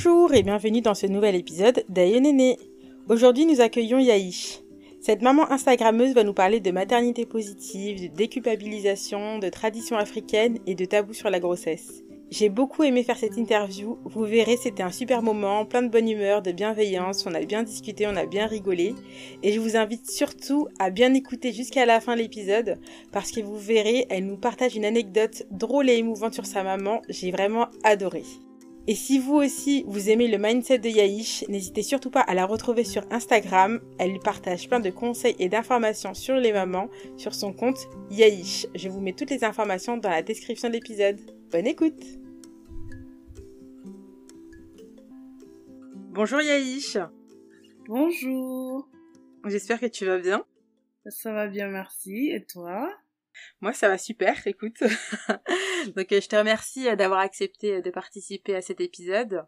Bonjour et bienvenue dans ce nouvel épisode d'Aïe Néné. Aujourd'hui, nous accueillons Yaïch. Cette maman Instagrammeuse va nous parler de maternité positive, de déculpabilisation, de traditions africaines et de tabous sur la grossesse. J'ai beaucoup aimé faire cette interview. Vous verrez, c'était un super moment, plein de bonne humeur, de bienveillance. On a bien discuté, on a bien rigolé. Et je vous invite surtout à bien écouter jusqu'à la fin de l'épisode parce que vous verrez, elle nous partage une anecdote drôle et émouvante sur sa maman. J'ai vraiment adoré. Et si vous aussi vous aimez le mindset de Yaïch, n'hésitez surtout pas à la retrouver sur Instagram. Elle partage plein de conseils et d'informations sur les mamans sur son compte Yaïch. Je vous mets toutes les informations dans la description de l'épisode. Bonne écoute Bonjour Yaïch Bonjour J'espère que tu vas bien. Ça va bien, merci. Et toi? Moi, ça va super, écoute. Donc, euh, je te remercie euh, d'avoir accepté euh, de participer à cet épisode.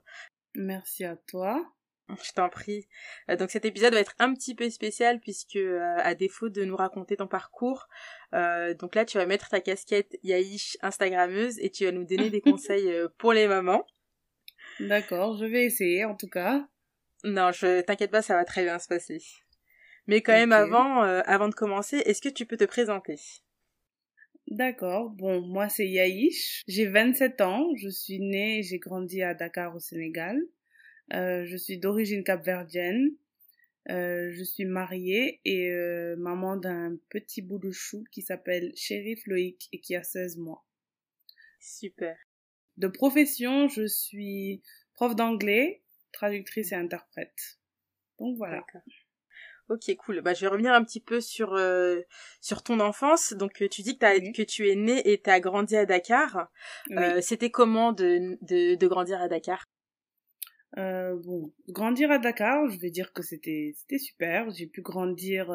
Merci à toi. Je t'en prie. Donc cet épisode va être un petit peu spécial puisque à défaut de nous raconter ton parcours, donc là tu vas mettre ta casquette Yaïch Instagrammeuse et tu vas nous donner des conseils pour les mamans. D'accord, je vais essayer en tout cas. Non, je t'inquiète pas, ça va très bien se passer. Mais quand même avant, avant de commencer, est-ce que tu peux te présenter? D'accord. Bon, moi c'est Yaïch. J'ai 27 ans. Je suis née et j'ai grandi à Dakar au Sénégal. Euh, je suis d'origine capverdienne. Euh, je suis mariée et euh, maman d'un petit bout de chou qui s'appelle Chérif Loïc et qui a 16 mois. Super. De profession, je suis prof d'anglais, traductrice et interprète. Donc voilà. Ok, cool. Bah, je vais revenir un petit peu sur euh, sur ton enfance. Donc, euh, tu dis que, que tu es né et tu as grandi à Dakar. Euh, C'était comment de, de, de, grandir à Dakar? Euh, Bon, grandir à Dakar, je vais dire que c'était c'était super. J'ai pu grandir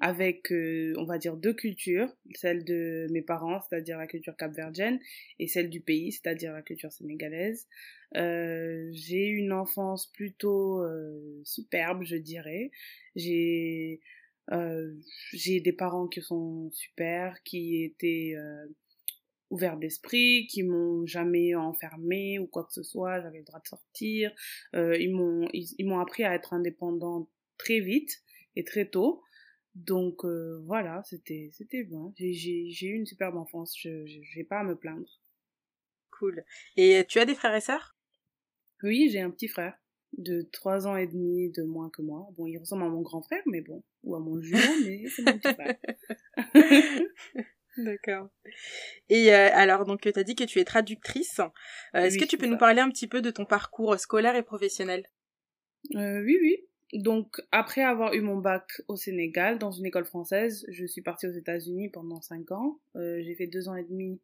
avec, on va dire, deux cultures, celle de mes parents, c'est-à-dire la culture capverdienne, et celle du pays, c'est-à-dire la culture sénégalaise. Euh, j'ai une enfance plutôt euh, superbe, je dirais. J'ai euh, j'ai des parents qui sont super, qui étaient euh, ouverts d'esprit, qui m'ont jamais enfermé ou quoi que ce soit. J'avais le droit de sortir. Euh, ils m'ont ils, m'ont appris à être indépendante très vite et très tôt. Donc euh, voilà, c'était c'était bon. J'ai eu une superbe enfance. Je j'ai pas à me plaindre. Cool. Et tu as des frères et sœurs? Oui, j'ai un petit frère de trois ans et demi de moins que moi. Bon, il ressemble à mon grand frère, mais bon, ou à mon jumeau, mais c'est mon petit frère. D'accord. Et euh, alors, donc, tu as dit que tu es traductrice. Euh, est-ce que tu peux nous parler un petit peu de ton parcours scolaire et professionnel? Euh, Oui, oui. Donc, après avoir eu mon bac au Sénégal, dans une école française, je suis partie aux États-Unis pendant cinq ans. j'ai fait deux ans et demi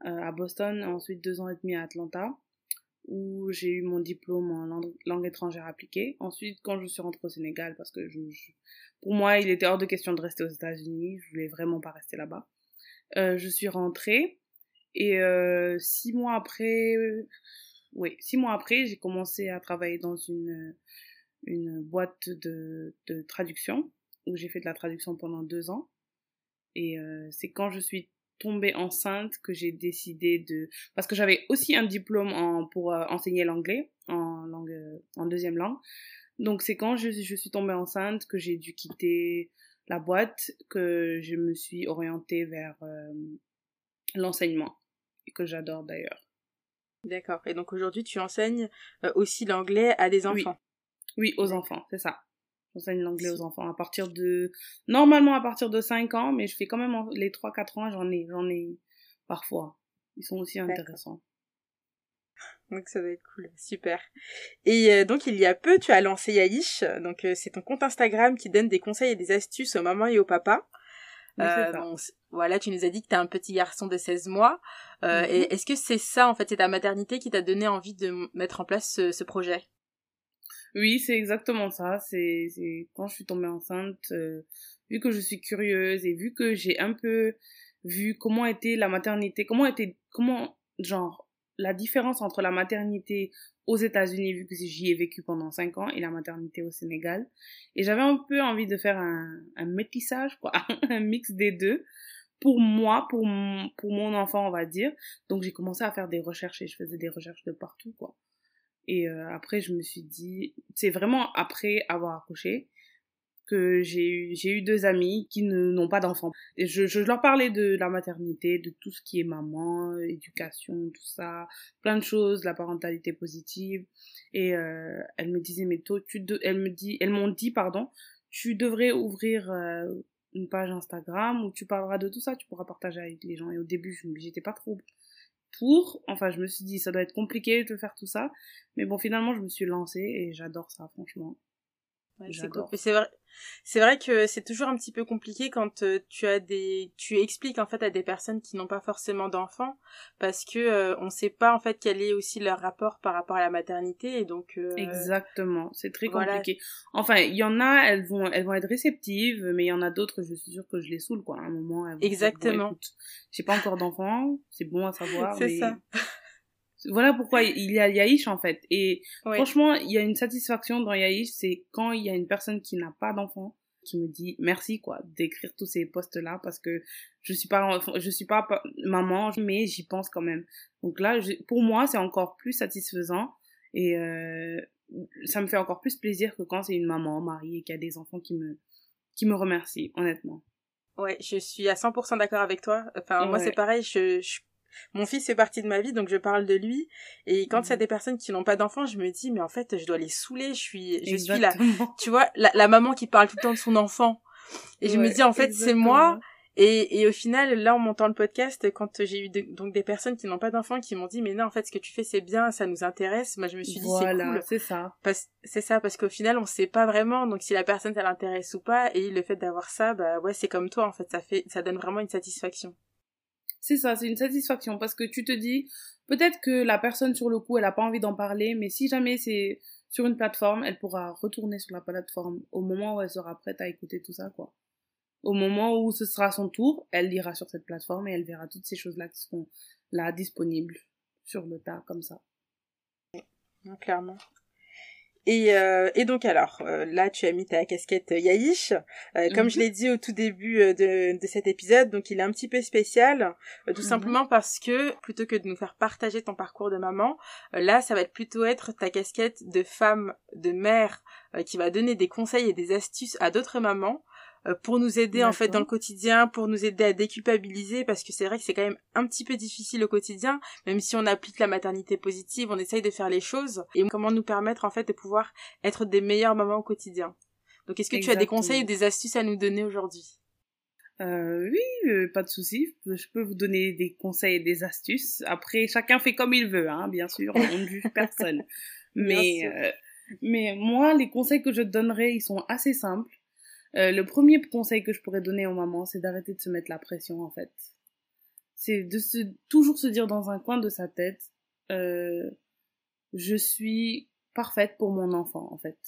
à Boston, ensuite deux ans et demi à Atlanta où j'ai eu mon diplôme en langue, étrangère appliquée. Ensuite, quand je suis rentrée au Sénégal, parce que je, pour moi, il était hors de question de rester aux États-Unis, je voulais vraiment pas rester là-bas. Euh, je suis rentrée et euh, six mois après, oui, six mois après, j'ai commencé à travailler dans une une boîte de, de traduction où j'ai fait de la traduction pendant deux ans. Et euh, c'est quand je suis tombée enceinte que j'ai décidé de parce que j'avais aussi un diplôme en pour euh, enseigner l'anglais en langue en deuxième langue. Donc c'est quand je, je suis tombée enceinte que j'ai dû quitter la boîte que je me suis orientée vers euh, l'enseignement et que j'adore d'ailleurs. D'accord. Et donc aujourd'hui tu enseignes euh, aussi l'anglais à des enfants? Oui, aux enfants c'est ça J'enseigne l'anglais aux enfants à partir de, normalement à partir de 5 ans, mais je fais quand même les 3-4 ans, j'en ai, j'en ai parfois. Ils sont aussi intéressants. Donc ça va être cool, super. Et euh, donc il y a peu, tu as lancé Yaïch, donc euh, c'est ton compte Instagram qui donne des conseils et des astuces aux mamans et aux papas. Euh, voilà, tu nous as dit que tu as un petit garçon de 16 mois. Mm-hmm. est-ce que c'est ça, en fait, c'est ta maternité qui t'a donné envie de mettre en place ce, ce projet? Oui, c'est exactement ça. C'est quand je suis tombée enceinte, euh, vu que je suis curieuse et vu que j'ai un peu vu comment était la maternité, comment était, comment, genre, la différence entre la maternité aux États-Unis, vu que j'y ai vécu pendant cinq ans, et la maternité au Sénégal. Et j'avais un peu envie de faire un, un métissage, quoi, un mix des deux pour moi, pour pour mon enfant, on va dire. Donc j'ai commencé à faire des recherches et je faisais des recherches de partout, quoi. Et euh, après, je me suis dit, c'est vraiment après avoir accouché que j'ai eu, j'ai eu deux amis qui n'ont pas d'enfants. Je, je leur parlais de la maternité, de tout ce qui est maman, éducation, tout ça, plein de choses, la parentalité positive. Et euh, elles me disaient, mais toi, tu de, elles me dit, elles m'ont dit, pardon, tu devrais ouvrir euh, une page Instagram où tu parleras de tout ça, tu pourras partager avec les gens. Et au début, j'étais pas trop Enfin, je me suis dit, ça doit être compliqué de faire tout ça. Mais bon, finalement, je me suis lancée et j'adore ça, franchement. C'est vrai, c'est vrai que c'est toujours un petit peu compliqué quand euh, tu as des, tu expliques en fait à des personnes qui n'ont pas forcément d'enfants parce que euh, on sait pas en fait quel est aussi leur rapport par rapport à la maternité et donc. Euh, Exactement, c'est très compliqué. Enfin, il y en a, elles vont, elles vont être réceptives, mais il y en a d'autres, je suis sûre que je les saule quoi. À un moment, elles vont Exactement. J'ai pas encore d'enfants, c'est bon à savoir. c'est ça. Voilà pourquoi il y a Yaïch en fait. Et franchement, il y a une satisfaction dans Yaïch, c'est quand il y a une personne qui n'a pas d'enfant qui me dit merci quoi d'écrire tous ces postes là parce que je suis pas je suis pas maman mais j'y pense quand même. Donc là pour moi, c'est encore plus satisfaisant et euh, ça me fait encore plus plaisir que quand c'est une maman mariée qui a des enfants qui me qui me remercient honnêtement. Ouais, je suis à 100% d'accord avec toi. Enfin, moi, c'est pareil, je, je mon fils fait partie de ma vie, donc je parle de lui. Et quand il y a mhm. des personnes qui n'ont pas d'enfants, je me dis, mais en fait, je dois les saouler. Je suis, je suis la, tu vois, la, maman qui parle tout le temps de son enfant. Et je me dis, en fait, c'est moi. Et, et au final, là, en montant le podcast, quand j'ai eu donc des personnes qui n'ont pas d'enfants qui m'ont dit, mais non, en fait, ce que tu fais, c'est bien, ça nous intéresse. Moi, je me suis dit, c'est cool. c'est ça. C'est ça, parce qu'au final, on sait pas vraiment. Donc, si la personne, ça l'intéresse ou pas, et le fait d'avoir ça, bah ouais, c'est comme toi, en fait, ça fait, ça donne vraiment une satisfaction. C'est ça, c'est une satisfaction parce que tu te dis, peut-être que la personne sur le coup, elle a pas envie d'en parler, mais si jamais c'est sur une plateforme, elle pourra retourner sur la plateforme au moment où elle sera prête à écouter tout ça, quoi. Au moment où ce sera son tour, elle ira sur cette plateforme et elle verra toutes ces choses-là qui seront là disponibles sur le tas, comme ça. clairement. Et, euh, et donc alors, euh, là tu as mis ta casquette Yaïch. Euh, comme je mhm. l'ai dit au tout début de, de cet épisode, donc il est un petit peu spécial, tout mhm. simplement parce que plutôt que de nous faire partager ton parcours de maman, là ça va être plutôt être ta casquette de femme, de mère, qui va donner des conseils et des astuces à d'autres mamans euh, pour nous aider en fait dans le quotidien, pour nous aider à déculpabiliser parce que c'est vrai que c'est quand même un petit peu difficile au quotidien, même si on applique la maternité positive, on essaye de faire les choses et comment nous permettre en fait de pouvoir être des meilleures mamans au quotidien. Donc est-ce que tu as des conseils ou des astuces à nous donner aujourd'hui? Euh, oui, euh, pas de souci. Je peux vous donner des conseils et des astuces. Après, chacun fait comme il veut, hein, bien sûr. On ne juge personne. mais, euh, mais moi, les conseils que je donnerais, ils sont assez simples. Euh, le premier conseil que je pourrais donner aux mamans, c'est d'arrêter de se mettre la pression, en fait. C'est de se, toujours se dire dans un coin de sa tête, euh, je suis parfaite pour mon enfant, en fait.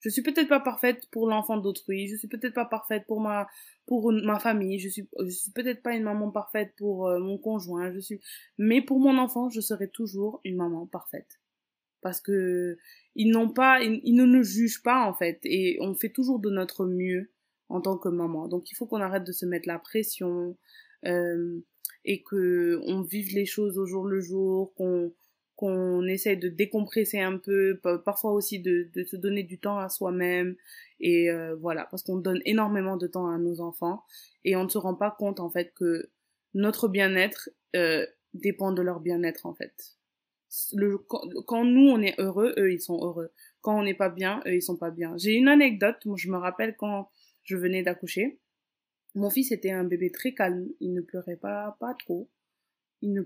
Je suis peut-être pas parfaite pour l'enfant d'autrui, je suis peut-être pas parfaite pour ma pour ma famille, je suis je suis peut-être pas une maman parfaite pour euh, mon conjoint, je suis mais pour mon enfant, je serai toujours une maman parfaite parce que ils ne nous jugent pas en fait, et on fait toujours de notre mieux en tant que maman. Donc il faut qu'on arrête de se mettre la pression euh, et que on vive les choses au jour le jour, qu'on qu'on essaye de décompresser un peu, parfois aussi de, de se donner du temps à soi-même et euh, voilà parce qu'on donne énormément de temps à nos enfants et on ne se rend pas compte en fait que notre bien-être euh, dépend de leur bien-être en fait quand, nous on est heureux, eux ils sont heureux. Quand on n'est pas bien, eux ils sont pas bien. J'ai une anecdote, moi je me rappelle quand je venais d'accoucher. Mon fils était un bébé très calme, il ne pleurait pas, pas trop. Il ne,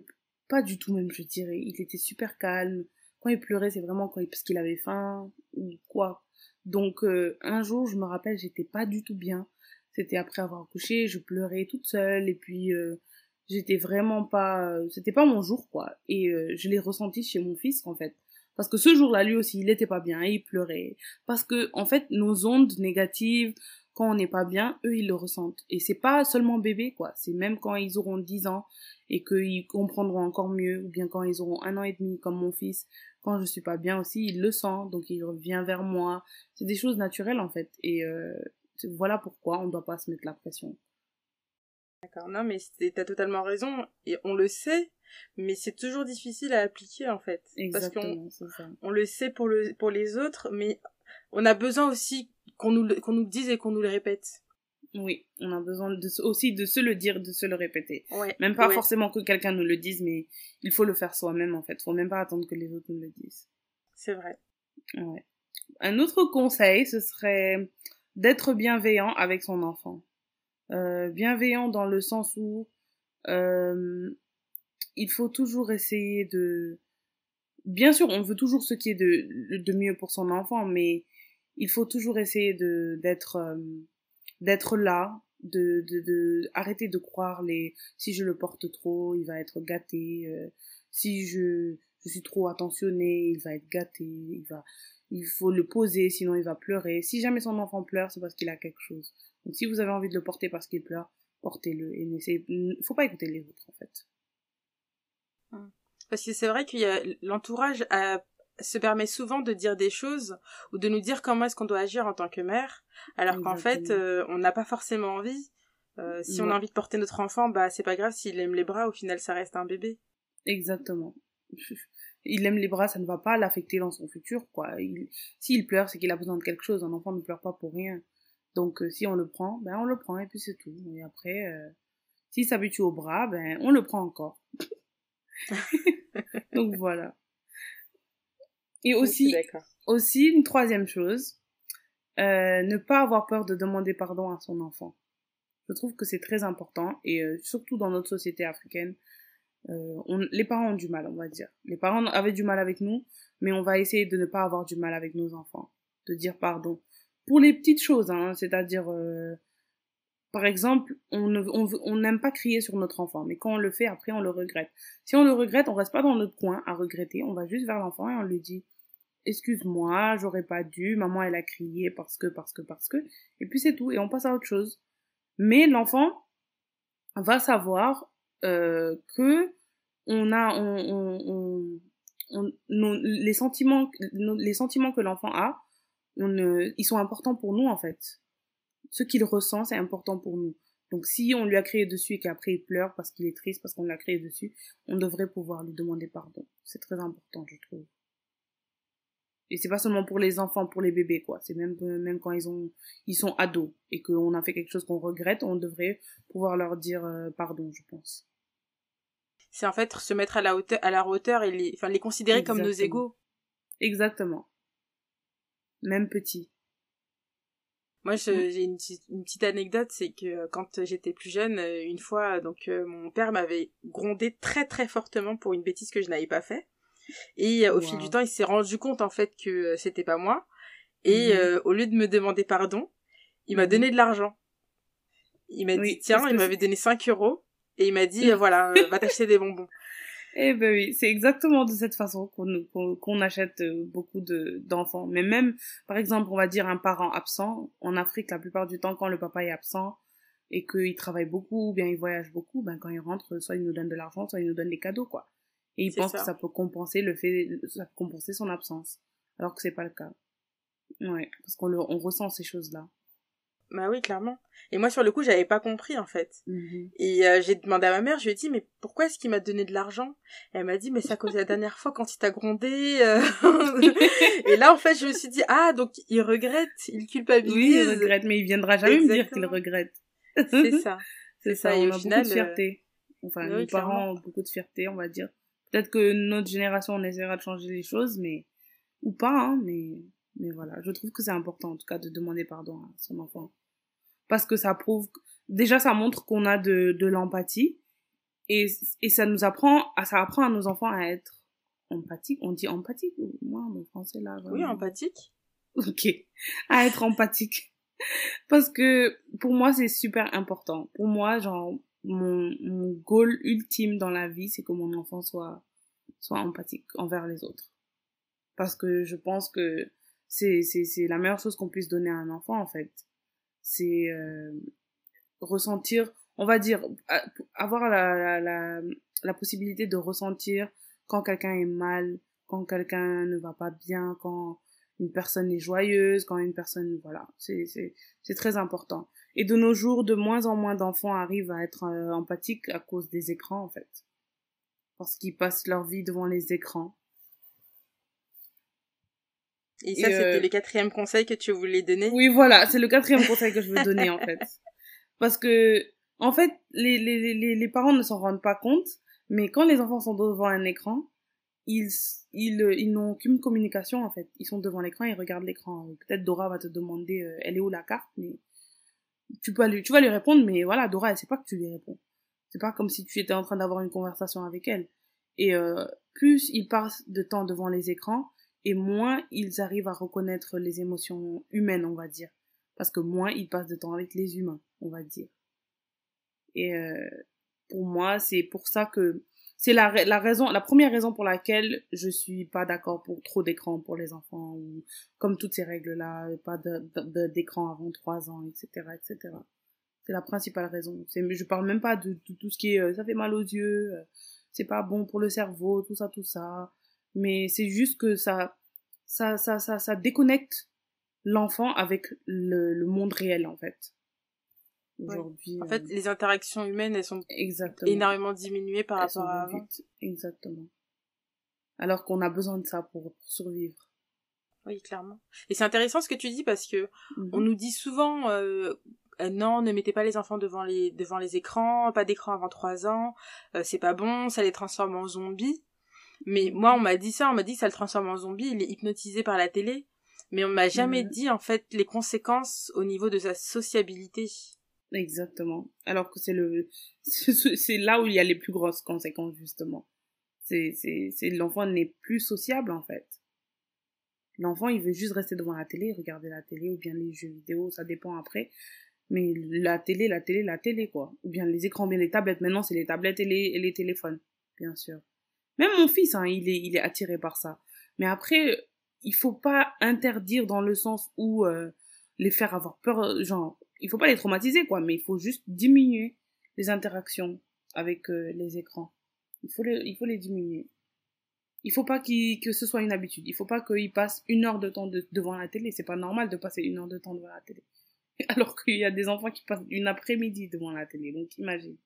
pas du tout même je dirais. Il était super calme. Quand il pleurait, c'est vraiment quand parce qu'il avait faim ou quoi. Donc euh, un jour, je me rappelle, j'étais pas du tout bien. C'était après avoir accouché, je pleurais toute seule et puis euh, j'étais vraiment pas c'était pas mon jour quoi. Et euh, je l'ai ressenti chez mon fils en fait. Parce que ce jour-là lui aussi il était pas bien il pleurait. Parce que en fait nos ondes négatives quand on n'est pas bien eux ils le ressentent. Et c'est pas seulement bébé quoi. C'est même quand ils auront 10 ans et qu'ils comprendront encore mieux ou bien quand ils auront un an et demi comme mon fils quand je suis pas bien aussi il le sent donc il revient vers moi. C'est des choses naturelles en fait. Et euh, voilà pourquoi on doit pas se mettre la pression D'accord, non, mais t'as totalement raison, et on le sait, mais c'est toujours difficile à appliquer en fait. Exactement, parce qu'on on le sait pour, le, pour les autres, mais on a besoin aussi qu'on nous, qu'on nous dise et qu'on nous le répète. Oui, on a besoin de, aussi de se le dire, de se le répéter. Ouais, même pas ouais. forcément que quelqu'un nous le dise, mais il faut le faire soi-même en fait. Faut même pas attendre que les autres nous le disent. C'est vrai. Ouais. Un autre conseil, ce serait d'être bienveillant avec son enfant. Euh, bienveillant dans le sens où euh, il faut toujours essayer de... Bien sûr, on veut toujours ce qui est de, de mieux pour son enfant, mais il faut toujours essayer de d'être euh, d'être là, de, de, de arrêter de croire les si je le porte trop, il va être gâté, si je je suis trop attentionnée, il va être gâté, il va il faut le poser sinon il va pleurer. Si jamais son enfant pleure, c'est parce qu'il a quelque chose. Donc si vous avez envie de le porter parce qu'il pleure, portez-le et n'essayez faut pas écouter les autres en fait. Parce que c'est vrai qu'il y a l'entourage se permet souvent de dire des choses ou de nous dire comment est-ce qu'on doit agir en tant que mère, alors qu'en fait, euh, on n'a pas forcément envie. Euh, si Ouais. on a envie de porter notre enfant, bah c'est pas grave s'il aime les bras, au final ça reste un bébé. Exactement. Il aime les bras, ça ne va pas l'affecter dans son futur, quoi. Il, s'il pleure, c'est qu'il a besoin de quelque chose. Un enfant ne pleure pas pour rien. Donc, euh, si on le prend, ben on le prend et puis c'est tout. Et après, euh, s'il s'habitue au bras, ben on le prend encore. Donc voilà. Et aussi, aussi une troisième chose, euh, ne pas avoir peur de demander pardon à son enfant. Je trouve que c'est très important et euh, surtout dans notre société africaine, euh, on, les parents ont du mal, on va dire. Les parents avaient du mal avec nous, mais on va essayer de ne pas avoir du mal avec nos enfants, de dire pardon pour les petites choses, hein, c'est-à-dire euh, par exemple, on ne- on on n'aime pas crier sur notre enfant, mais quand on le fait, après on le regrette. Si on le regrette, on reste pas dans notre coin à regretter, on va juste vers l'enfant et on lui dit excuse-moi, j'aurais pas dû, maman elle a crié parce que, parce que, parce que, et puis c'est tout, et on passe à autre chose. Mais l'enfant va savoir euh, que on a, on, on, on, les sentiments, les sentiments que l'enfant a, on, ils sont importants pour nous en fait. Ce qu'il ressent, c'est important pour nous. Donc si on lui a crié dessus et qu'après il pleure parce qu'il est triste parce qu'on l'a crié dessus, on devrait pouvoir lui demander pardon. C'est très important, je trouve. Et c'est pas seulement pour les enfants, pour les bébés, quoi. C'est même, même quand ils ont, ils sont ados et qu'on a fait quelque chose qu'on regrette, on devrait pouvoir leur dire euh, pardon, je pense. C'est en fait se mettre à la hauteur, à leur hauteur et les, enfin les considérer comme nos égaux. Exactement. Même petit. Moi, j'ai une, petite- une petite anecdote, c'est que euh, quand j'étais plus jeune, euh, une fois, donc euh, mon père m'avait grondé très très fortement pour une bêtise que je n'avais pas fait. Et au fil du temps, il s'est rendu compte en fait que c'était pas moi. Et Mhm. euh, au lieu de me demander pardon, il m'a Mhm. donné de l'argent. Il m'a Oui, dit tiens, il m'avait donné 5 euros et il m'a dit voilà, va t'acheter des bonbons. Eh ben oui, c'est exactement de cette façon qu'on achète euh, beaucoup de d'enfants. Mais même, par exemple, on va dire un parent absent, en Afrique, la plupart du temps, quand le papa est absent et qu'il travaille beaucoup ou bien il voyage beaucoup, ben quand il rentre, soit il nous donne de l'argent, soit il nous donne des cadeaux, quoi. Et il pense ça. que ça peut compenser le fait, ça peut compenser son absence. Alors que c'est pas le cas. Ouais, parce qu'on le, on ressent ces choses-là. Bah oui, clairement. Et moi, sur le coup, j'avais pas compris en fait. Mhm. Et euh, j'ai demandé à ma mère, je lui ai dit, mais pourquoi est-ce qu'il m'a donné de l'argent? Elle m'a dit, mais c'est à cause de la dernière fois quand il t'a grondé. euh. et là, en fait, je me suis dit, ah, donc il regrette, il Oui, culpabilise. il regrette, mais il viendra jamais me dire qu'il regrette. C'est ça. C'est ça, ça, et on au a final, beaucoup de fierté. Enfin, oui, nos clairement. parents ont beaucoup de fierté, on va dire. Peut-être que notre génération, on essaiera de changer les choses, mais ou pas, hein, mais mais voilà. Je trouve que c'est important, en tout cas, de demander pardon à son enfant, parce que ça prouve, déjà, ça montre qu'on a de de l'empathie et et ça nous apprend, à ça apprend à nos enfants à être empathiques. On dit empathique ou moi, mon français là. Oui, empathique. Ok. À être empathique. Parce que pour moi, c'est super important. Pour moi, genre, mon, mon goal ultime dans la vie, c'est que mon enfant soit, soit empathique envers les autres. Parce que je pense que c'est, la meilleure chose qu'on puisse donner à un enfant, en fait. C'est euh, ressentir, on va dire, a- avoir la, la, la, possibilité de ressentir quand quelqu'un est mal, quand quelqu'un ne va pas bien, quand une personne est joyeuse, quand une personne, voilà, c'est très important. Et de nos jours, de moins en moins d'enfants arrivent à être euh, empathiques à cause des écrans, en fait. Parce qu'ils passent leur vie devant les écrans. Et ça, c'était euh, le quatrième conseil que tu voulais donner? Oui, voilà, c'est le quatrième conseil que je veux donner, en fait. Parce que, en fait, les, les, les, les parents ne s'en rendent pas compte, mais quand les enfants sont devant un écran, ils, ils, ils n'ont qu'une communication, en fait. Ils sont devant l'écran, ils regardent l'écran. Peut-être Dora va te demander, euh, elle est où la carte, mais tu peux lui, tu vas lui répondre, mais voilà, Dora, elle sait pas que tu lui réponds. C'est pas comme si tu étais en train d'avoir une conversation avec elle. Et euh, plus ils passent de temps devant les écrans, et moins ils arrivent à reconnaître les émotions humaines, on va dire. Parce que moins ils passent de temps avec les humains, on va dire. Et euh, pour moi, c'est pour ça que c'est la, raison, la première raison pour laquelle je suis pas d'accord pour trop d'écran pour les enfants comme toutes ces règles-là, pas d'écran avant trois ans, etc., etc. C'est la principale raison. C'est, je parle même pas de, tout ce qui est, euh, ça fait mal aux yeux, euh, c'est pas bon pour le cerveau, tout ça, tout ça. Mais c'est juste que ça, ça, ça, ça, ça déconnecte l'enfant avec le, le monde réel, en fait aujourd'hui. En fait, euh, les interactions humaines, elles sont Exactement. énormément diminuées par rapport à avant. Exactement. Alors qu'on a besoin de ça pour, survivre. Oui, clairement. Et c'est intéressant ce que tu dis parce que mhm. on nous dit souvent euh, euh, non, ne mettez pas les enfants devant les devant les écrans, pas d'écran avant trois ans, c'est pas bon, ça les transforme en zombies. Mais moi, on m'a dit ça, on m'a dit que ça le transforme en zombie, il est hypnotisé par la télé. Mais on m'a jamais mhm. dit en fait les conséquences au niveau de sa sociabilité. Exactement. Alors que c'est le, c'est là où il y a les plus grosses conséquences, justement. C'est, c'est, c'est l'enfant n'est plus sociable, en fait. L'enfant, il veut juste rester devant la télé, regarder la télé, ou bien les jeux vidéo, ça dépend après. Mais la télé, la télé, la télé, quoi. Ou bien les écrans, bien les tablettes. Maintenant, c'est les tablettes et les, et les téléphones, bien sûr. Même mon fils, hein, il est, il est attiré par ça. Mais après, il faut pas interdire dans le sens où euh, les faire avoir peur, genre il faut pas les traumatiser, quoi, mais il faut juste diminuer les interactions avec euh, les écrans. Il faut les, il faut les diminuer. Il faut pas que ce soit une habitude. Il faut pas qu'ils passent une heure de temps devant la télé. C'est pas normal de passer une heure de temps devant la télé. Alors qu'il y a des enfants qui passent une après-midi devant la télé. Donc imagine.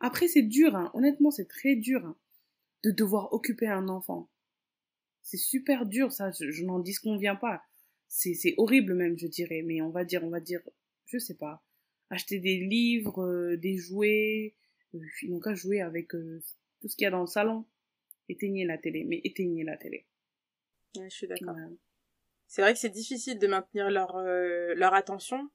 Après, c'est dur, hein. honnêtement, c'est très dur hein, de devoir occuper un enfant. C'est super dur, ça, je, je n'en disconviens pas. C'est horrible même, je dirais, mais on va dire, on va dire je sais pas, acheter des livres, euh, des jouets, euh, ils n'ont qu'à jouer avec euh, tout ce qu'il y a dans le salon. Éteignez la télé, mais éteignez la télé. je suis d'accord. C'est vrai que c'est difficile de maintenir leur, leur attention,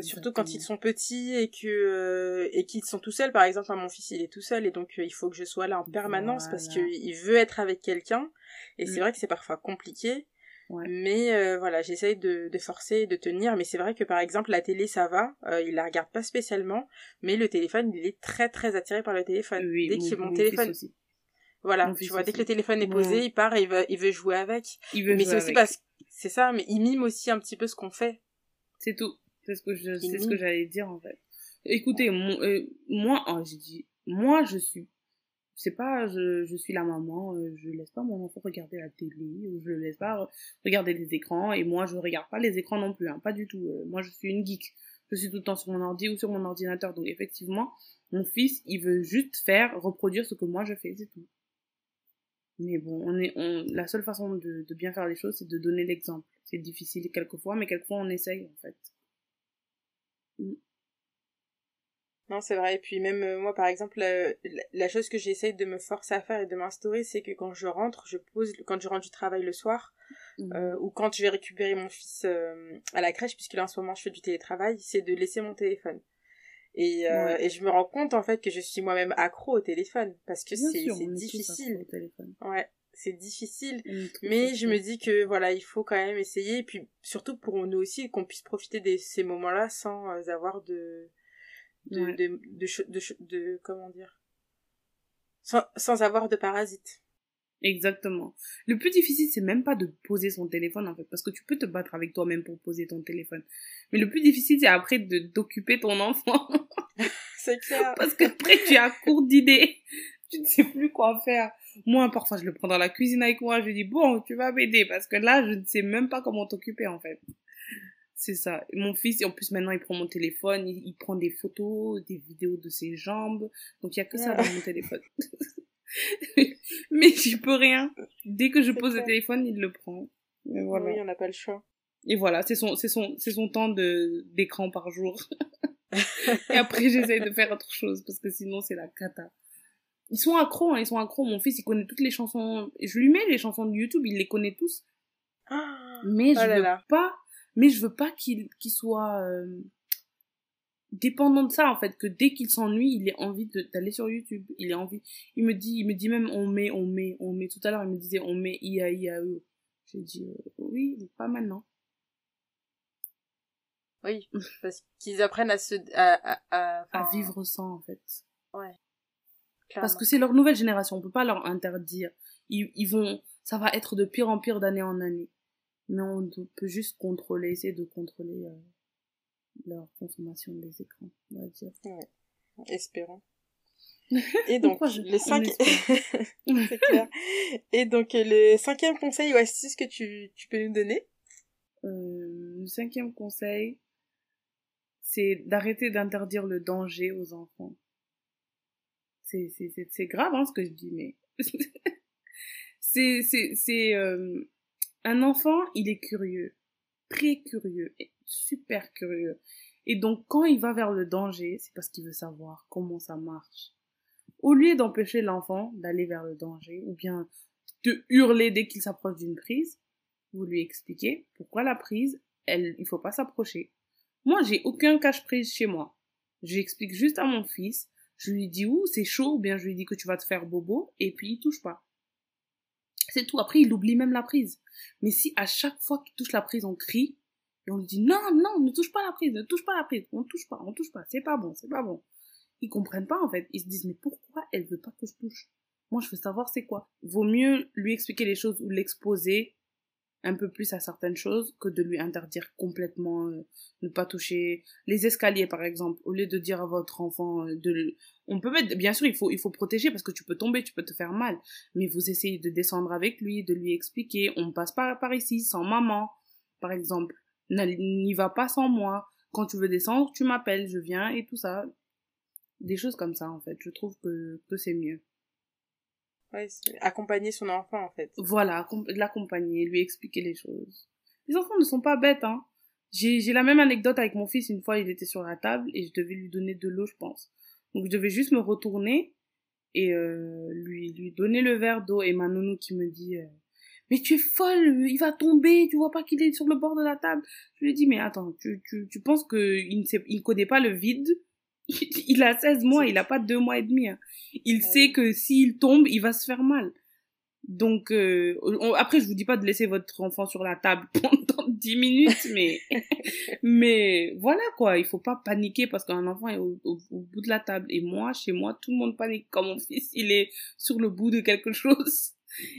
surtout quand ils sont petits et que et qu'ils sont tout seuls. Par exemple, mon fils il est tout seul et donc il faut que je sois là en permanence parce qu'il veut être avec quelqu'un. Et c'est mm. vrai que c'est parfois compliqué. Mais euh, voilà, j'essaye de, de forcer et de tenir. Mais c'est vrai que par exemple, la télé, ça va. Euh, il la regarde pas spécialement. Mais le téléphone, il est très très attiré par le téléphone. dès qu'il mon, mon téléphone. Voilà, tu vois, dès que le téléphone est posé, il part et il veut, il veut jouer avec. Il veut mais c'est aussi parce c'est ça, mais il mime aussi un petit peu ce qu'on fait. C'est tout. C'est ce que je, c'est ce que j'allais dire en fait. Écoutez, euh, moi, oh, j'ai dit, moi, je suis c'est pas je, je suis la maman, euh, je laisse pas mon enfant regarder la télé, ou je le laisse pas regarder les écrans, et moi je regarde pas les écrans non plus, hein, pas du tout. Euh, moi je suis une geek, je suis tout le temps sur mon ordi ou sur mon ordinateur, donc effectivement, mon fils, il veut juste faire, reproduire ce que moi je fais, c'est tout. Mais bon, on est, on, la seule façon de, de bien faire les choses, c'est de donner l'exemple. C'est difficile quelquefois, mais quelquefois on essaye en fait. Mm. Non, c'est vrai. Et puis même euh, moi, par exemple, la, chose que j'essaye de me forcer à faire et de m'instaurer, c'est que quand je rentre, je pose, quand je rentre du travail le soir, mmh. euh, ou quand je vais récupérer mon fils euh, à la crèche, puisque là en ce moment je fais du télétravail, c'est de laisser mon téléphone. Et, et je me rends compte en fait que je suis moi-même accro au téléphone, parce que c'est difficile. Ouais, c'est difficile. Mais je me dis que voilà, il faut quand même essayer, et puis surtout pour nous aussi, qu'on puisse profiter de ces moments-là sans avoir de de, de, de, de, comment dire, sans, sans avoir de parasites. Exactement. Le plus difficile, c'est même pas de poser son téléphone, en fait, parce que tu peux te battre avec toi-même pour poser ton téléphone. Mais le plus difficile, c'est après de, d'occuper ton enfant. c'est clair. Parce qu'après, tu as court d'idées. Tu ne sais plus quoi faire. Moi, parfois, je le prends dans la cuisine avec moi. Je lui dis, bon, tu vas m'aider, parce que là, je ne sais même pas comment t'occuper, en fait. C'est ça. Mon fils, en plus maintenant, il prend mon téléphone, il, prend des photos, des vidéos de ses jambes. Donc il y a que ça dans mon téléphone. Mais je peux rien. Dès que je pose le téléphone, il le prend. Mais voilà. Oui, on n'a pas le choix. Et voilà, c'est son, c'est son, c'est son temps de, d'écran par jour. et après, j'essaye de faire autre chose parce que sinon, c'est la cata. Ils sont accros, hein, ils sont accros. Mon fils, il connaît toutes les chansons. Je lui mets les chansons de YouTube, il les connaît tous. Ah, mais je oh veux pas, mais je veux pas qu'il, qu'il soit, euh, dépendant de ça, en fait, que dès qu'il s'ennuie, il ait envie d'aller sur YouTube. Il a envie, il me dit, il me dit même, on met, on met, on met. Tout à l'heure, il me disait, on met IA, IAE. J'ai dit, euh, oui, pas maintenant. Oui, parce qu'ils apprennent à se, à, à, à, vivre sans, en fait. Ouais. Parce que c'est leur nouvelle génération, on peut pas leur interdire. Ils, ils vont, ça va être de pire en pire d'année en année. Mais on peut juste contrôler, essayer de contrôler euh, leur consommation des écrans, on va dire. Ouais. Espérons. Et donc, le cinq... clair. Et donc, le cinquième conseil ou astuce que tu, tu peux nous donner euh, Le cinquième conseil, c'est d'arrêter d'interdire le danger aux enfants. C'est, grave, hein, ce que je dis, mais... c'est, c'est, c'est, euh, un enfant, il est curieux. Très curieux. Super curieux. Et donc, quand il va vers le danger, c'est parce qu'il veut savoir comment ça marche. Au lieu d'empêcher l'enfant d'aller vers le danger, ou bien de hurler dès qu'il s'approche d'une prise, vous lui expliquez pourquoi la prise, elle, il faut pas s'approcher. Moi, j'ai aucun cache-prise chez moi. J'explique juste à mon fils, je lui dis où c'est chaud, ou bien je lui dis que tu vas te faire bobo, et puis il touche pas. C'est tout. Après, il oublie même la prise. Mais si à chaque fois qu'il touche la prise, on crie, et on lui dit non, non, ne touche pas la prise, ne touche pas la prise, on touche pas, on touche pas, c'est pas bon, c'est pas bon. Ils comprennent pas en fait. Ils se disent mais pourquoi elle veut pas que je touche? Moi je veux savoir c'est quoi. Vaut mieux lui expliquer les choses ou l'exposer un peu plus à certaines choses que de lui interdire complètement euh, ne pas toucher les escaliers par exemple au lieu de dire à votre enfant euh, de on peut mettre bien sûr il faut il faut protéger parce que tu peux tomber tu peux te faire mal mais vous essayez de descendre avec lui de lui expliquer on passe pas par ici sans maman par exemple n'y va pas sans moi. Quand tu veux descendre, tu m'appelles, je viens et tout ça. Des choses comme ça, en fait. Je trouve que, que c'est mieux. Ouais, accompagner son enfant, en fait. Voilà, l'accompagner, lui expliquer les choses. Les enfants ne sont pas bêtes, hein. J'ai la même anecdote avec mon fils. Une fois, il était sur la table et je devais lui donner de l'eau, je pense. Donc, je devais juste me retourner et euh, lui, lui donner le verre d'eau. Et ma nounou qui me dit... Euh, mais tu es folle, il va tomber, tu vois pas qu'il est sur le bord de la table. Je lui dit, mais attends, tu, tu, tu penses qu'il ne sait, il connaît pas le vide? Il a 16 mois, il a pas deux mois et demi. Hein. Il sait que s'il tombe, il va se faire mal. Donc, euh, après, je vous dis pas de laisser votre enfant sur la table pendant 10 minutes, mais, mais voilà quoi, il faut pas paniquer parce qu'un enfant est au, au, bout de la table. Et moi, chez moi, tout le monde panique quand mon fils, il est sur le bout de quelque chose.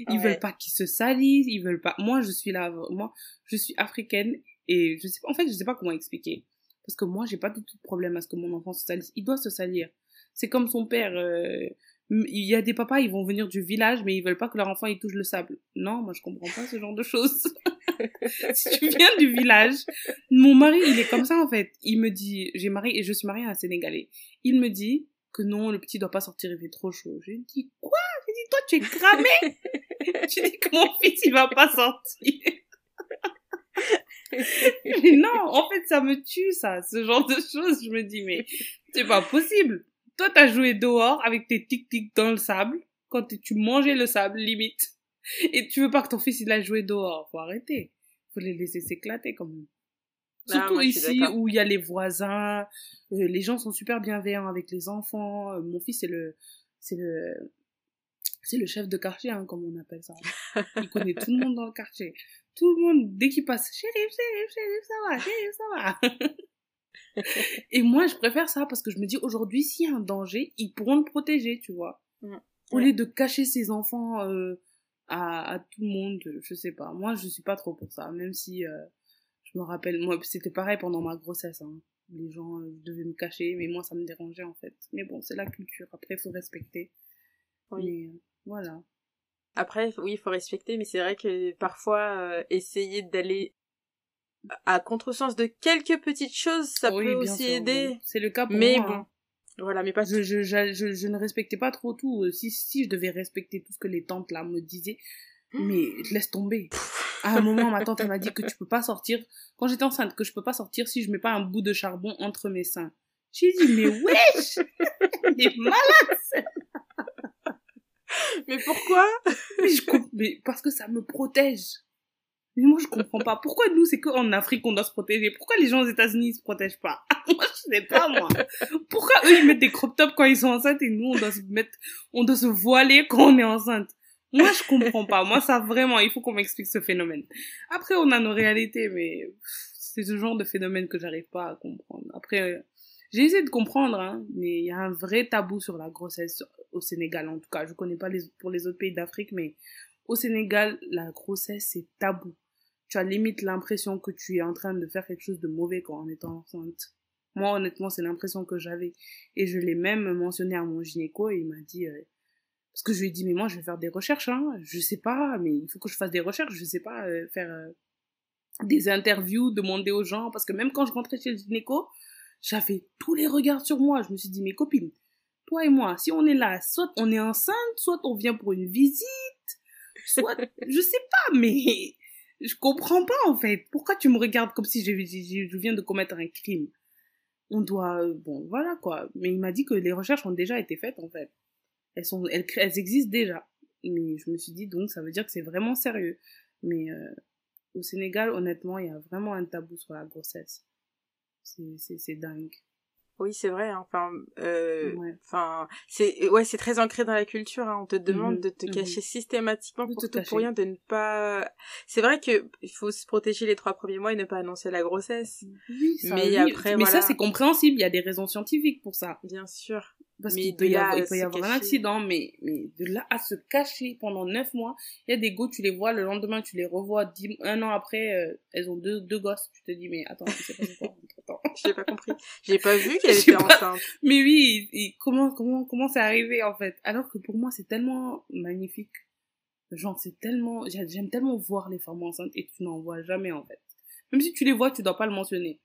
Ils veulent pas qu'ils se salissent, ils veulent pas. Moi, je suis là, moi, je suis africaine et je sais pas, en fait, je sais pas comment expliquer. Parce que moi, j'ai pas du tout de problème à ce que mon enfant se salisse. Il doit se salir. C'est comme son père. Euh, il y a des papas, ils vont venir du village, mais ils veulent pas que leur enfant il touche le sable. Non, moi je comprends pas ce genre de choses. si tu viens du village, mon mari il est comme ça en fait. Il me dit, j'ai marié et je suis mariée à un Sénégalais. Il me dit que non, le petit doit pas sortir, il fait trop chaud. Je lui dis quoi? Je lui dis toi tu es cramé. tu dis que mon fils il va pas sortir. Mais non, en fait ça me tue ça, ce genre de choses. Je me dis mais c'est pas possible. Toi t'as joué dehors avec tes tic tic dans le sable quand tu mangeais le sable limite et tu veux pas que ton fils il a joué dehors. Faut arrêter. Faut les laisser s'éclater comme même. Surtout ici où il y a les voisins, euh, les gens sont super bienveillants avec les enfants. Euh, mon fils c'est le c'est le c'est le chef de quartier hein, comme on appelle ça. Il connaît tout le monde dans le quartier. Tout le monde dès qu'il passe, shérif, shérif, shérif, ça va, shérif, ça va. Et moi je préfère ça parce que je me dis aujourd'hui s'il y a un danger, ils pourront le protéger, tu vois. Au lieu de cacher ses enfants euh, à, à tout le monde, je sais pas. Moi je suis pas trop pour ça, même si je me rappelle, moi, c'était pareil pendant ma grossesse. Hein. Les gens euh, devaient me cacher, mais moi, ça me dérangeait en fait. Mais bon, c'est la culture. Après, il faut respecter. Oui. Euh, voilà. Après, oui, il faut respecter, mais c'est vrai que parfois, euh, essayer d'aller à contresens de quelques petites choses, ça peut aussi aider. C'est le cas pour mais moi. bon. hein. Voilà, mais pas Je, je, je, je, je ne respectais pas trop tout. Euh, Si, si je devais respecter tout ce que les tantes là me disaient, mais laisse tomber. À un moment, ma tante elle m'a dit que tu peux pas sortir. Quand j'étais enceinte, que je peux pas sortir si je mets pas un bout de charbon entre mes seins. J'ai dit, mais wesh! Est malade! Mais pourquoi Mais, je comp- mais parce que ça me protège. Mais moi, je comprends pas. Pourquoi nous, c'est qu'en Afrique, on doit se protéger? Pourquoi les gens aux États-Unis se protègent pas? moi, je sais pas, moi. Pourquoi eux, ils mettent des crop tops quand ils sont enceintes et nous, on doit se mettre, on doit se voiler quand on est enceinte? Moi, je comprends pas. Moi, ça vraiment, il faut qu'on m'explique ce phénomène. Après, on a nos réalités, mais c'est ce genre de phénomène que j'arrive pas à comprendre. Après, euh, j'ai essayé de comprendre, hein, mais il y a un vrai tabou sur la grossesse au Sénégal, en tout cas. Je connais pas pour les autres pays d'Afrique, mais au Sénégal, la grossesse, c'est tabou. Tu as limite l'impression que tu es en train de faire quelque chose de mauvais quand en étant enceinte. Moi, honnêtement, c'est l'impression que j'avais. Et je l'ai même mentionné à mon gynéco et il m'a dit, euh, parce que je lui ai dit, mais moi, je vais faire des recherches, hein. Je sais pas, mais il faut que je fasse des recherches. Je sais pas, euh, faire euh, des interviews, demander aux gens. Parce que même quand je rentrais chez le gynéco, j'avais tous les regards sur moi. Je me suis dit, mes copines, toi et moi, si on est là, soit on est enceinte, soit on vient pour une visite, soit, je sais pas, mais je comprends pas, en fait. Pourquoi tu me regardes comme si je, je, je viens de commettre un crime? On doit, euh, bon, voilà, quoi. Mais il m'a dit que les recherches ont déjà été faites, en fait. Elles sont, elles, existent déjà. Mais je me suis dit, donc, ça veut dire que c'est vraiment sérieux. Mais, euh, au Sénégal, honnêtement, il y a vraiment un tabou sur la grossesse. C'est dingue. Oui, c'est vrai. hein. Enfin, euh, Ouais. enfin, c'est ouais, c'est très ancré dans la culture. hein. On te demande Mhm, de te mhm. cacher systématiquement pour tout rien, de ne pas. C'est vrai que il faut se protéger les trois premiers mois et ne pas annoncer la grossesse. Oui, ça, Mais oui. après, mais voilà. ça, c'est compréhensible. Il y a des raisons scientifiques pour ça. Bien sûr. Parce qu'il peut y avoir, il peut y avoir un accident, mais, mais de là à se cacher pendant neuf mois, il y a des go, tu les vois, le lendemain, tu les revois, dix, un an après, euh, elles ont deux, deux gosses. Tu te dis, mais attends, c'est pas quoi J'ai pas compris. J'ai pas vu qu'elle était pas- enceinte. Mais oui, et comment, comment, comment c'est arrivé, en fait? Alors que pour moi, c'est tellement magnifique. Genre, c'est tellement, j'ai- j'aime tellement voir les femmes enceintes et tu n'en vois jamais, en fait. Même si tu les vois, tu dois pas le mentionner.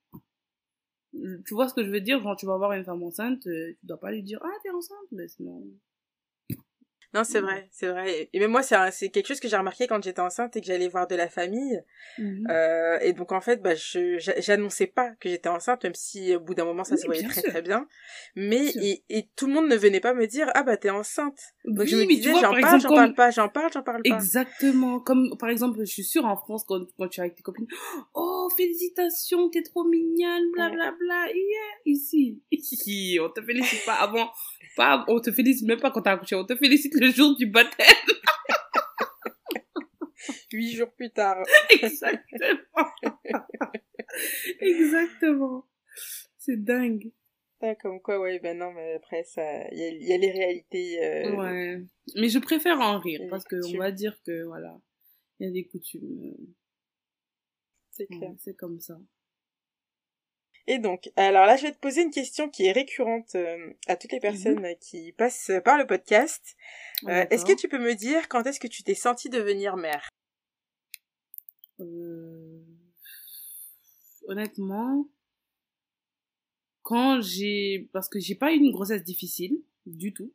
Tu vois ce que je veux dire? Genre, tu vas voir une femme enceinte, euh, tu dois pas lui dire, ah, t'es enceinte, mais sinon, Non, c'est vrai, c'est vrai. Et même moi, c'est quelque chose que j'ai remarqué quand j'étais enceinte et que j'allais voir de la famille. Mhm. Euh, et donc en fait, bah, je j'a- j'annonçais pas que j'étais enceinte, même si au bout d'un moment ça se voyait très sûr. très bien. Mais et, et tout le monde ne venait pas me dire ah bah t'es enceinte. Donc je me disais j'en par parle, j'en parle pas, j'en parle, j'en parle pas. Exactement. Comme, par exemple, je suis sûre en France, quand, quand tu es avec tes copines, oh, félicitations, t'es trop mignonne, blablabla, yeah, ici, ici, on te félicite pas avant, pas, on te félicite même pas quand t'as accouché, on te félicite le jour du baptême. Huit jours plus tard. Exactement. Exactement. C'est dingue. Ah, comme quoi ouais ben non mais après ça il y a, il y a les réalités. euh, Ouais. Mais je préfère en rire, parce que on coutumes. va dire que, voilà, il y a des coutumes. euh, C'est clair. ouais, C'est comme ça. Et donc, alors là, je vais te poser une question qui est récurrente euh, à toutes les personnes euh, qui passent par le podcast. Euh, est-ce que tu peux me dire quand est-ce que tu t'es sentie devenir mère? Euh, honnêtement, quand j'ai, parce que j'ai pas eu une grossesse difficile du tout,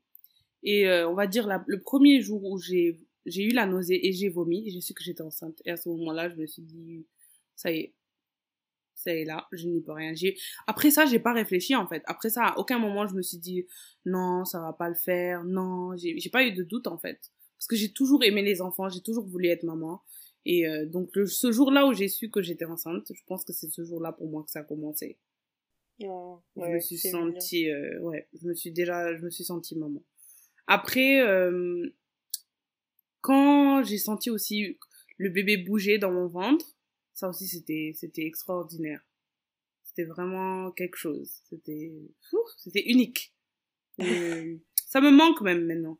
et euh, on va dire la- le premier jour où j'ai j'ai eu la nausée et j'ai vomi, j'ai su que j'étais enceinte. Et à ce moment-là, je me suis dit, ça y est, ça y est là, je n'y peux rien. J'ai après ça, j'ai pas réfléchi en fait. Après ça, à aucun moment je me suis dit non, ça va pas le faire, non, j'ai pas eu de doute en fait, parce que j'ai toujours aimé les enfants, j'ai toujours voulu être maman. Et euh, donc le, ce jour-là où j'ai su que j'étais enceinte, je pense que c'est ce jour-là pour moi que ça a commencé. Oh, je ouais, me suis c'est sentie, euh, ouais, je me suis déjà, je me suis sentie maman. Après, euh, quand j'ai senti aussi le bébé bouger dans mon ventre, ça aussi c'était, c'était extraordinaire. C'était vraiment quelque chose. C'était, c'était unique. Et ça me manque même maintenant.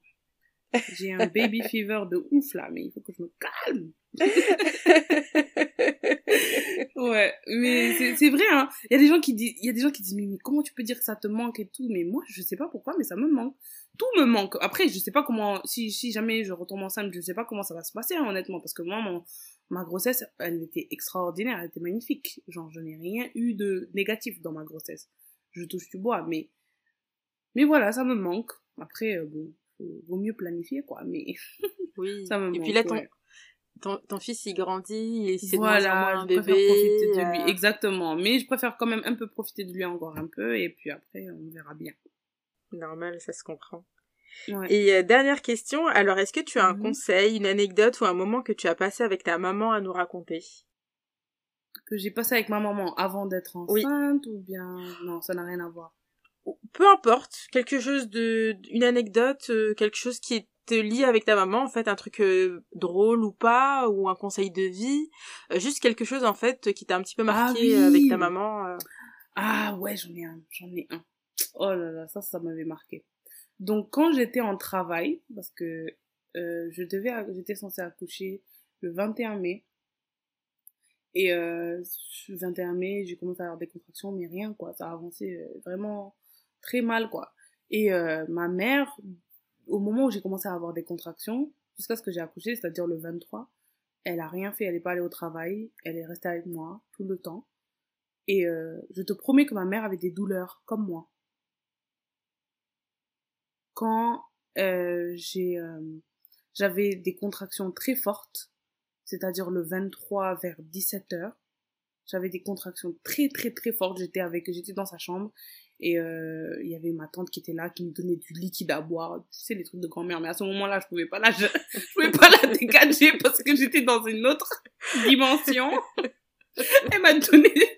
J'ai un baby fever de ouf là, mais il faut que je me calme. Ouais, mais c'est c'est vrai, hein. Il y a des gens qui disent, il y a des gens qui disent, mais, mais comment tu peux dire que ça te manque et tout? Mais moi, je sais pas pourquoi, mais ça me manque. tout me manque. Après, je sais pas comment, si, si jamais je retombe enceinte, je sais pas comment ça va se passer, hein, honnêtement, parce que moi, mon, ma grossesse, elle était extraordinaire, elle était magnifique. Genre, je n'ai rien eu de négatif dans ma grossesse. Je touche du bois, mais, mais voilà, ça me manque. Après, euh, bon, vaut mieux planifier, quoi, mais oui. ça me manque. Et puis là, ton, ton, ton, fils, il grandit, et c'est voilà, un bébé. profiter de lui, euh. exactement. Mais je préfère quand même un peu profiter de lui encore un peu, et puis après, on verra bien. Normal, ça se comprend. Et euh, dernière question, alors est-ce que tu as un mhm. conseil, une anecdote ou un moment que tu as passé avec ta maman à nous raconter? Que j'ai passé avec ma maman avant d'être enceinte ou bien non, ça n'a rien à voir. Peu importe, quelque chose de une anecdote, euh, quelque chose qui te lie avec ta maman en fait, un truc euh, drôle ou pas ou un conseil de vie, juste quelque chose en fait qui t'a un petit peu ah marqué avec ta maman. Ah ouais, j'en ai un, j'en ai un. Oh là là, ça, ça m'avait marqué. Donc, quand j'étais en travail, parce que euh, je devais, j'étais censée accoucher le 21 mai. Et euh, le 21 mai, j'ai commencé à avoir des contractions, mais rien, quoi. Ça a avancé euh, vraiment très mal, quoi. Et euh, ma mère, au moment où j'ai commencé à avoir des contractions, jusqu'à ce que j'ai accouché, c'est-à-dire le 23, elle a rien fait, elle est pas allée au travail, elle est restée avec moi tout le temps. Et euh, je te promets que ma mère avait des douleurs comme moi quand euh, j'ai euh, j'avais des contractions très fortes, c'est-à-dire le 23 vers 17 h J'avais des contractions très très très fortes. J'étais avec, j'étais dans sa chambre et euh, il y avait ma tante qui était là, qui me donnait du liquide à boire. Tu sais les trucs de grand-mère. Mais à ce moment-là, je pouvais pas la, je, pouvais pas la dégager parce que j'étais dans une autre dimension. Elle m'a donné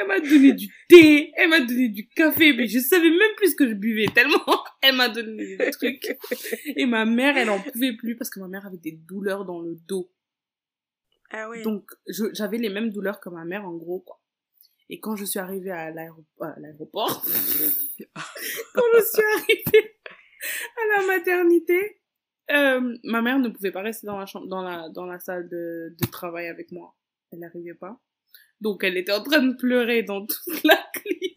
elle m'a donné du thé, elle m'a donné du café, mais je savais même plus ce que je buvais tellement elle m'a donné des trucs. Et ma mère, elle en pouvait plus parce que ma mère avait des douleurs dans le dos. Ah oui. Donc, j'avais les mêmes douleurs que ma mère, en gros, quoi. Et quand je suis arrivée à l'aéroport, quand je suis arrivée à la maternité, euh, ma mère ne pouvait pas rester dans la chambre, dans la, dans la salle de, de travail avec moi. Elle n'arrivait pas. Donc elle était en train de pleurer dans toute la clinique.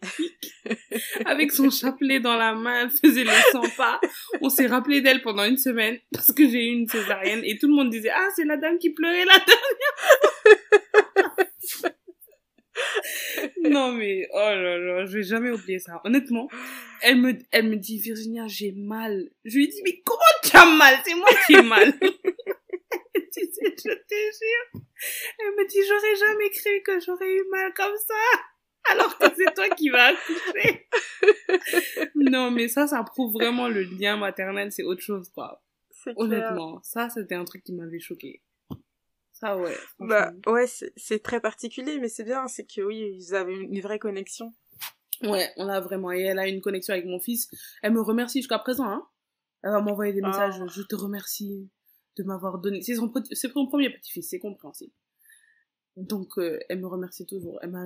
Avec son chapelet dans la main, elle faisait les 100 pas. On s'est rappelé d'elle pendant une semaine parce que j'ai eu une césarienne et tout le monde disait "Ah, c'est la dame qui pleurait la dernière." Non mais oh là là, je vais jamais oublier ça. Honnêtement, elle me elle me dit Virginia, j'ai mal. Je lui dis "Mais comment tu as mal? C'est moi qui ai mal." je te jure. Elle me dit, j'aurais jamais cru que j'aurais eu mal comme ça. Alors que c'est toi qui vas accoucher. non, mais ça, ça prouve vraiment le lien maternel, c'est autre chose, quoi. Honnêtement, ça, c'était un truc qui m'avait choqué. Ça, ouais. Bah, ouais, c'est très particulier, mais c'est bien, c'est que oui, ils avaient une vraie connexion. Ouais, on a vraiment, et elle a une connexion avec mon fils. Elle me remercie jusqu'à présent, hein. Elle va m'envoyer des messages, oh. je te remercie de m'avoir donné. C'est son, c'est son premier petit-fils, c'est compréhensible. Donc, euh, elle me remercie toujours. Elle m'a,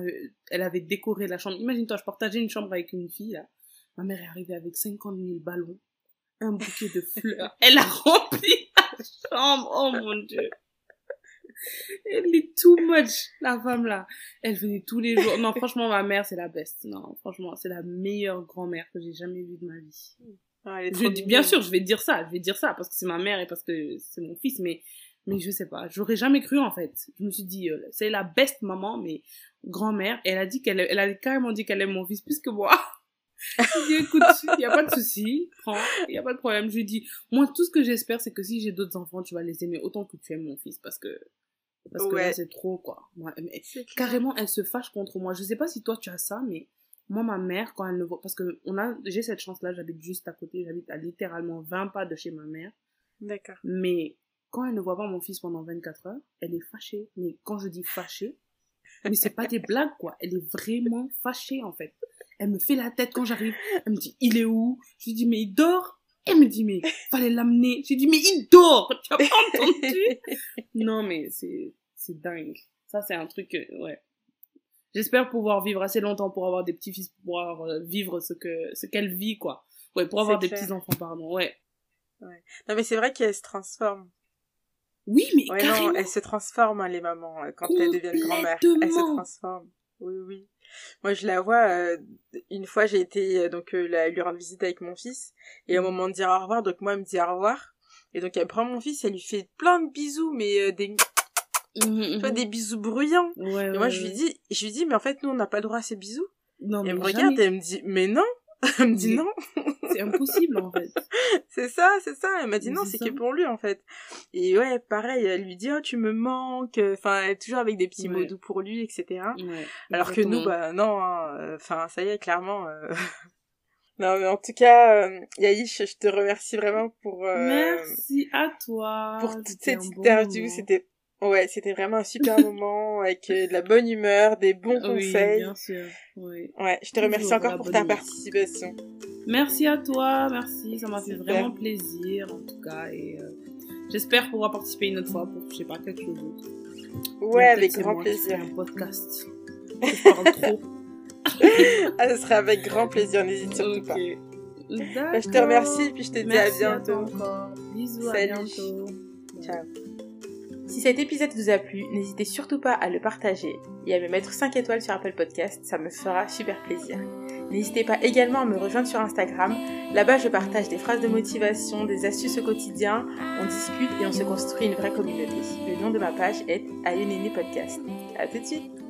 elle avait décoré la chambre. Imagine-toi, je partageais une chambre avec une fille, là. Ma mère est arrivée avec 50 000 ballons, un bouquet de fleurs. Elle a rempli la chambre. Oh mon dieu. Elle est too much, la femme là. Elle venait tous les jours. Non, franchement, ma mère, c'est la best. Non, franchement, c'est la meilleure grand-mère que j'ai jamais vue de ma vie. Ah, je bien sûr, je vais dire ça, je vais dire ça parce que c'est ma mère et parce que c'est mon fils, mais mais je sais pas, j'aurais jamais cru en fait. Je me suis dit, euh, c'est la best maman, mais grand-mère. Elle a dit qu'elle, elle a carrément dit qu'elle aime mon fils plus que moi. je lui ai dit, écoute, il y a pas de souci, prends, il y a pas de problème. Je lui ai dit, moi tout ce que j'espère, c'est que si j'ai d'autres enfants, tu vas les aimer autant que tu aimes mon fils, parce que parce que là c'est trop quoi. mais, carrément, elle se fâche contre moi. Je sais pas si toi tu as ça, mais moi, ma mère, quand elle ne voit, parce que on a, j'ai cette chance-là, j'habite juste à côté, j'habite à littéralement 20 pas de chez ma mère. D'accord. Mais quand elle ne voit pas mon fils pendant 24 heures, elle est fâchée. Mais quand je dis fâchée, mais c'est pas des blagues, quoi. Elle est vraiment fâchée, en fait. Elle me fait la tête quand j'arrive. Elle me dit, il est où? Je lui dis, mais il dort? Elle me dit, mais fallait l'amener. Je lui dis, mais il dort. Tu as pas entendu? non, mais c'est, c'est dingue. Ça, c'est un truc, ouais. J'espère pouvoir vivre assez longtemps pour avoir des petits-fils, pour pouvoir euh, vivre ce que ce qu'elle vit, quoi. Ouais, pour avoir des petits-enfants, pardon, ouais. ouais. Non, mais c'est vrai qu'elle se transforme. Oui, mais ouais, carrément. non, elles se transforment, hein, les mamans, euh, quand elles deviennent grand-mères. Elles se transforment. Oui, oui. Moi, je la vois, euh, une fois, j'ai été euh, donc euh, la, lui rendre visite avec mon fils, et au Mhm. moment de dire au revoir, donc moi, elle me dit au revoir, et donc elle prend mon fils, elle lui fait plein de bisous, mais euh, des, tu vois, des bisous bruyants. Ouais, Et moi, je lui dis, je lui dis, mais en fait, nous, on n'a pas le droit à ces bisous. Non, Et elle me regarde, et elle me dit, mais non. Elle me dit non. C'est impossible, en fait. C'est ça, c'est ça. Elle m'a dit non, c'est que pour lui en fait. Et ouais, pareil, elle lui dit oh tu me manques. Enfin, elle est toujours avec des petits mots doux pour lui, etc. Ouais, Alors que nous, bah non. hein, euh, Enfin, ça y est, clairement. euh, non, mais en tout cas, euh, Yaïch, je te remercie vraiment pour euh, Merci à toi. pour toute cette bon interview. C'était ouais, c'était vraiment un super moment avec euh, de la bonne humeur, des bons Oui, conseils. bien sûr. Oui. Ouais, je te remercie encore pour ta humeur. participation. Merci à toi, merci, ça m'a fait vraiment plaisir en tout cas et euh, j'espère pouvoir participer une autre fois pour je sais pas quelque chose d'autre. Ouais, avec grand moi qui plaisir. ferai un podcast. Je parle trop. Ah, ce serait avec grand plaisir, n'hésite surtout pas. Bah, je te remercie, puis je te dis à à toi bientôt. encore. Bisous, à bientôt. Ciao. Si cet épisode vous a plu, n'hésitez surtout pas à le partager et à me mettre 5 étoiles sur Apple Podcast, ça me fera super plaisir. N'hésitez pas également à me rejoindre sur Instagram, là-bas je partage des phrases de motivation, des astuces au quotidien, on discute et on se construit une vraie communauté. Le nom de ma page est Ayonene Podcast. À tout de suite